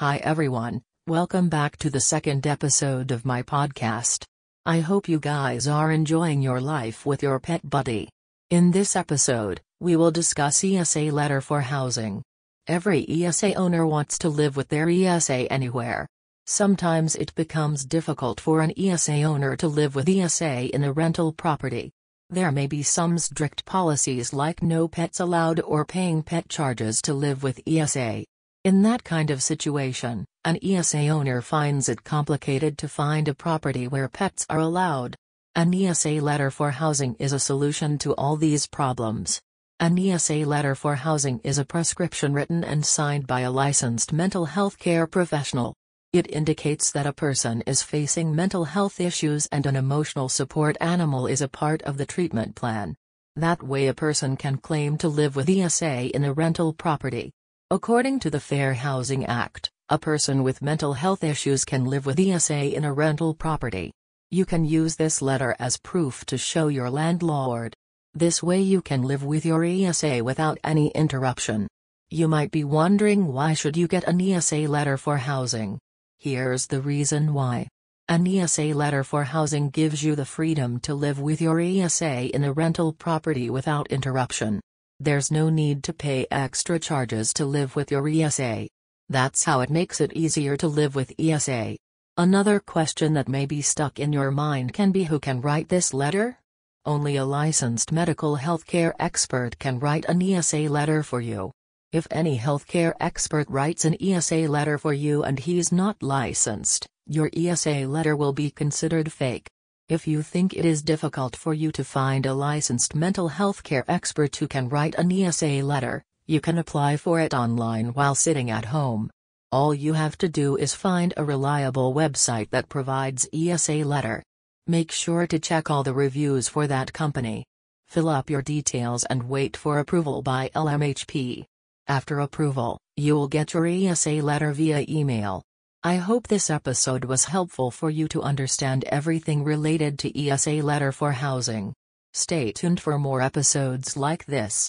Hi everyone, welcome back to the second episode of my podcast. I hope you guys are enjoying your life with your pet buddy. In this episode, we will discuss ESA letter for housing. Every ESA owner wants to live with their ESA anywhere. Sometimes it becomes difficult for an ESA owner to live with ESA in a rental property. There may be some strict policies like no pets allowed or paying pet charges to live with ESA. In that kind of situation, an ESA owner finds it complicated to find a property where pets are allowed. An ESA letter for housing is a solution to all these problems. An ESA letter for housing is a prescription written and signed by a licensed mental health care professional. It indicates that a person is facing mental health issues and an emotional support animal is a part of the treatment plan. That way, a person can claim to live with ESA in a rental property. According to the Fair Housing Act, a person with mental health issues can live with ESA in a rental property. You can use this letter as proof to show your landlord. This way you can live with your ESA without any interruption. You might be wondering why should you get an ESA letter for housing? Here's the reason why. An ESA letter for housing gives you the freedom to live with your ESA in a rental property without interruption. There's no need to pay extra charges to live with your ESA. That's how it makes it easier to live with ESA. Another question that may be stuck in your mind can be who can write this letter? Only a licensed medical healthcare expert can write an ESA letter for you. If any healthcare expert writes an ESA letter for you and he's not licensed, your ESA letter will be considered fake. If you think it is difficult for you to find a licensed mental health care expert who can write an ESA letter, you can apply for it online while sitting at home. All you have to do is find a reliable website that provides ESA letter. Make sure to check all the reviews for that company. Fill up your details and wait for approval by LMHP. After approval, you will get your ESA letter via email. I hope this episode was helpful for you to understand everything related to ESA letter for housing. Stay tuned for more episodes like this.